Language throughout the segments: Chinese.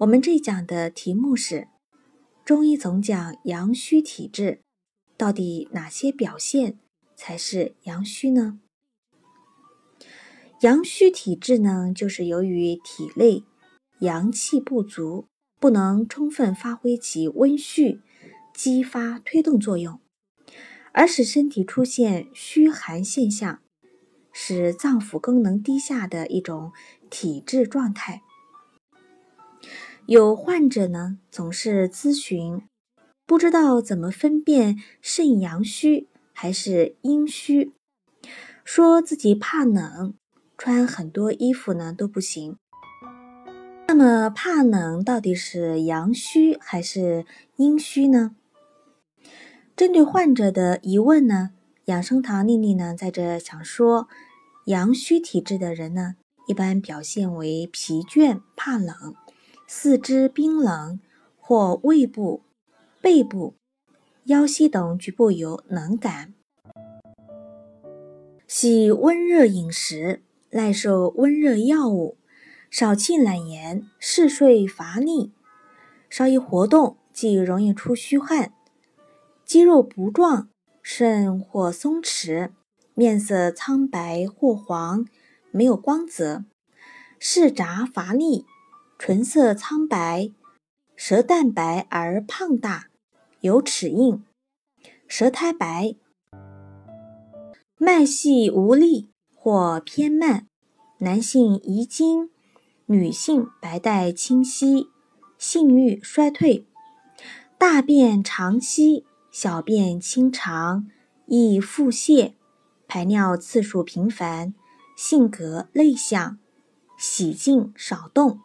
我们这讲的题目是：中医总讲阳虚体质，到底哪些表现才是阳虚呢？阳虚体质呢，就是由于体内阳气不足，不能充分发挥其温煦、激发、推动作用，而使身体出现虚寒现象，使脏腑功能低下的一种体质状态。有患者呢，总是咨询，不知道怎么分辨肾阳虚还是阴虚，说自己怕冷，穿很多衣服呢都不行。那么怕冷到底是阳虚还是阴虚呢？针对患者的疑问呢，养生堂丽丽呢在这想说，阳虚体质的人呢，一般表现为疲倦、怕冷。四肢冰冷，或胃部、背部、腰膝等局部有冷感，喜温热饮食，耐受温热药物，少气懒言，嗜睡乏力，稍一活动即容易出虚汗，肌肉不壮，肾或松弛，面色苍白或黄，没有光泽，嗜杂乏力。唇色苍白，舌淡白而胖大，有齿印，舌苔白，脉细无力或偏慢，男性遗精，女性白带清晰，性欲衰退，大便长稀，小便清长，易腹泻，排尿次数频繁，性格内向，喜静少动。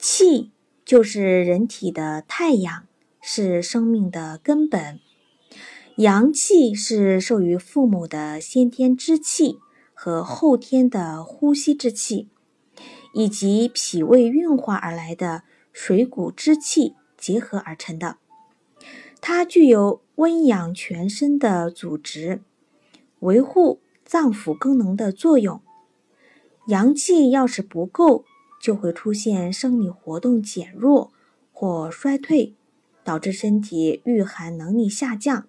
气就是人体的太阳，是生命的根本。阳气是受于父母的先天之气和后天的呼吸之气，以及脾胃运化而来的水谷之气结合而成的。它具有温养全身的组织，维护脏腑功能的作用。阳气要是不够，就会出现生理活动减弱或衰退，导致身体御寒能力下降。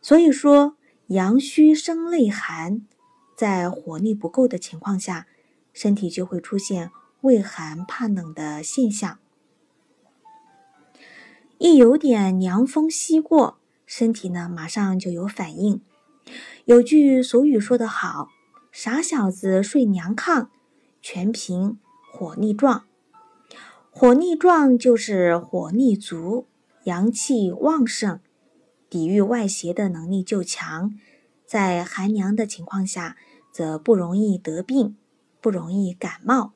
所以说，阳虚生内寒，在火力不够的情况下，身体就会出现畏寒怕冷的现象。一有点凉风袭过，身体呢马上就有反应。有句俗语说得好：“傻小子睡凉炕，全凭。”火力壮，火力壮就是火力足，阳气旺盛，抵御外邪的能力就强。在寒凉的情况下，则不容易得病，不容易感冒。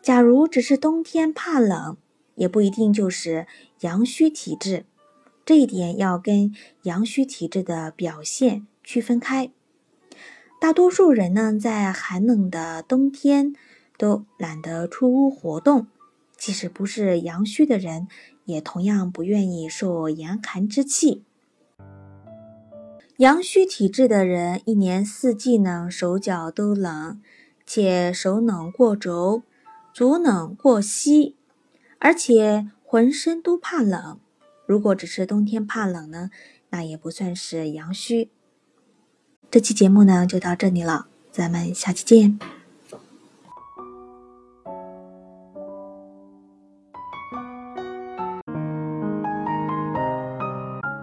假如只是冬天怕冷，也不一定就是阳虚体质。这一点要跟阳虚体质的表现区分开。大多数人呢，在寒冷的冬天。都懒得出屋活动，即使不是阳虚的人，也同样不愿意受严寒之气。阳虚体质的人，一年四季呢手脚都冷，且手冷过肘，足冷过膝，而且浑身都怕冷。如果只是冬天怕冷呢，那也不算是阳虚。这期节目呢就到这里了，咱们下期见。